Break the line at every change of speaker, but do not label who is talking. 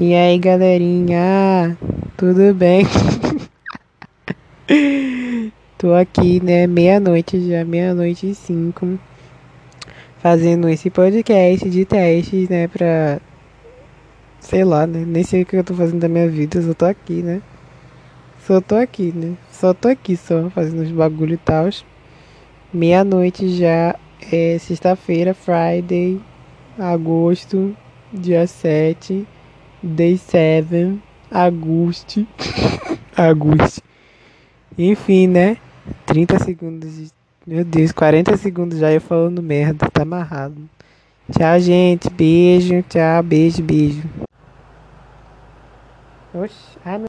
E aí, galerinha? Tudo bem? Tô aqui, né? Meia-noite já, meia-noite e cinco. Fazendo esse podcast de testes, né? Pra. Sei lá, né? Nem sei o que eu tô fazendo da minha vida, só tô aqui, né? Só tô aqui, né? Só tô aqui, só fazendo os bagulho e tal. Meia-noite já, é sexta-feira, Friday, agosto, dia 7, day 7, agosto. agosto. Enfim, né? 30 segundos. de- Meu Deus, 40 segundos já eu falando merda, tá amarrado. Tchau, gente. Beijo, tchau, beijo, beijo. Oxi, ah, não.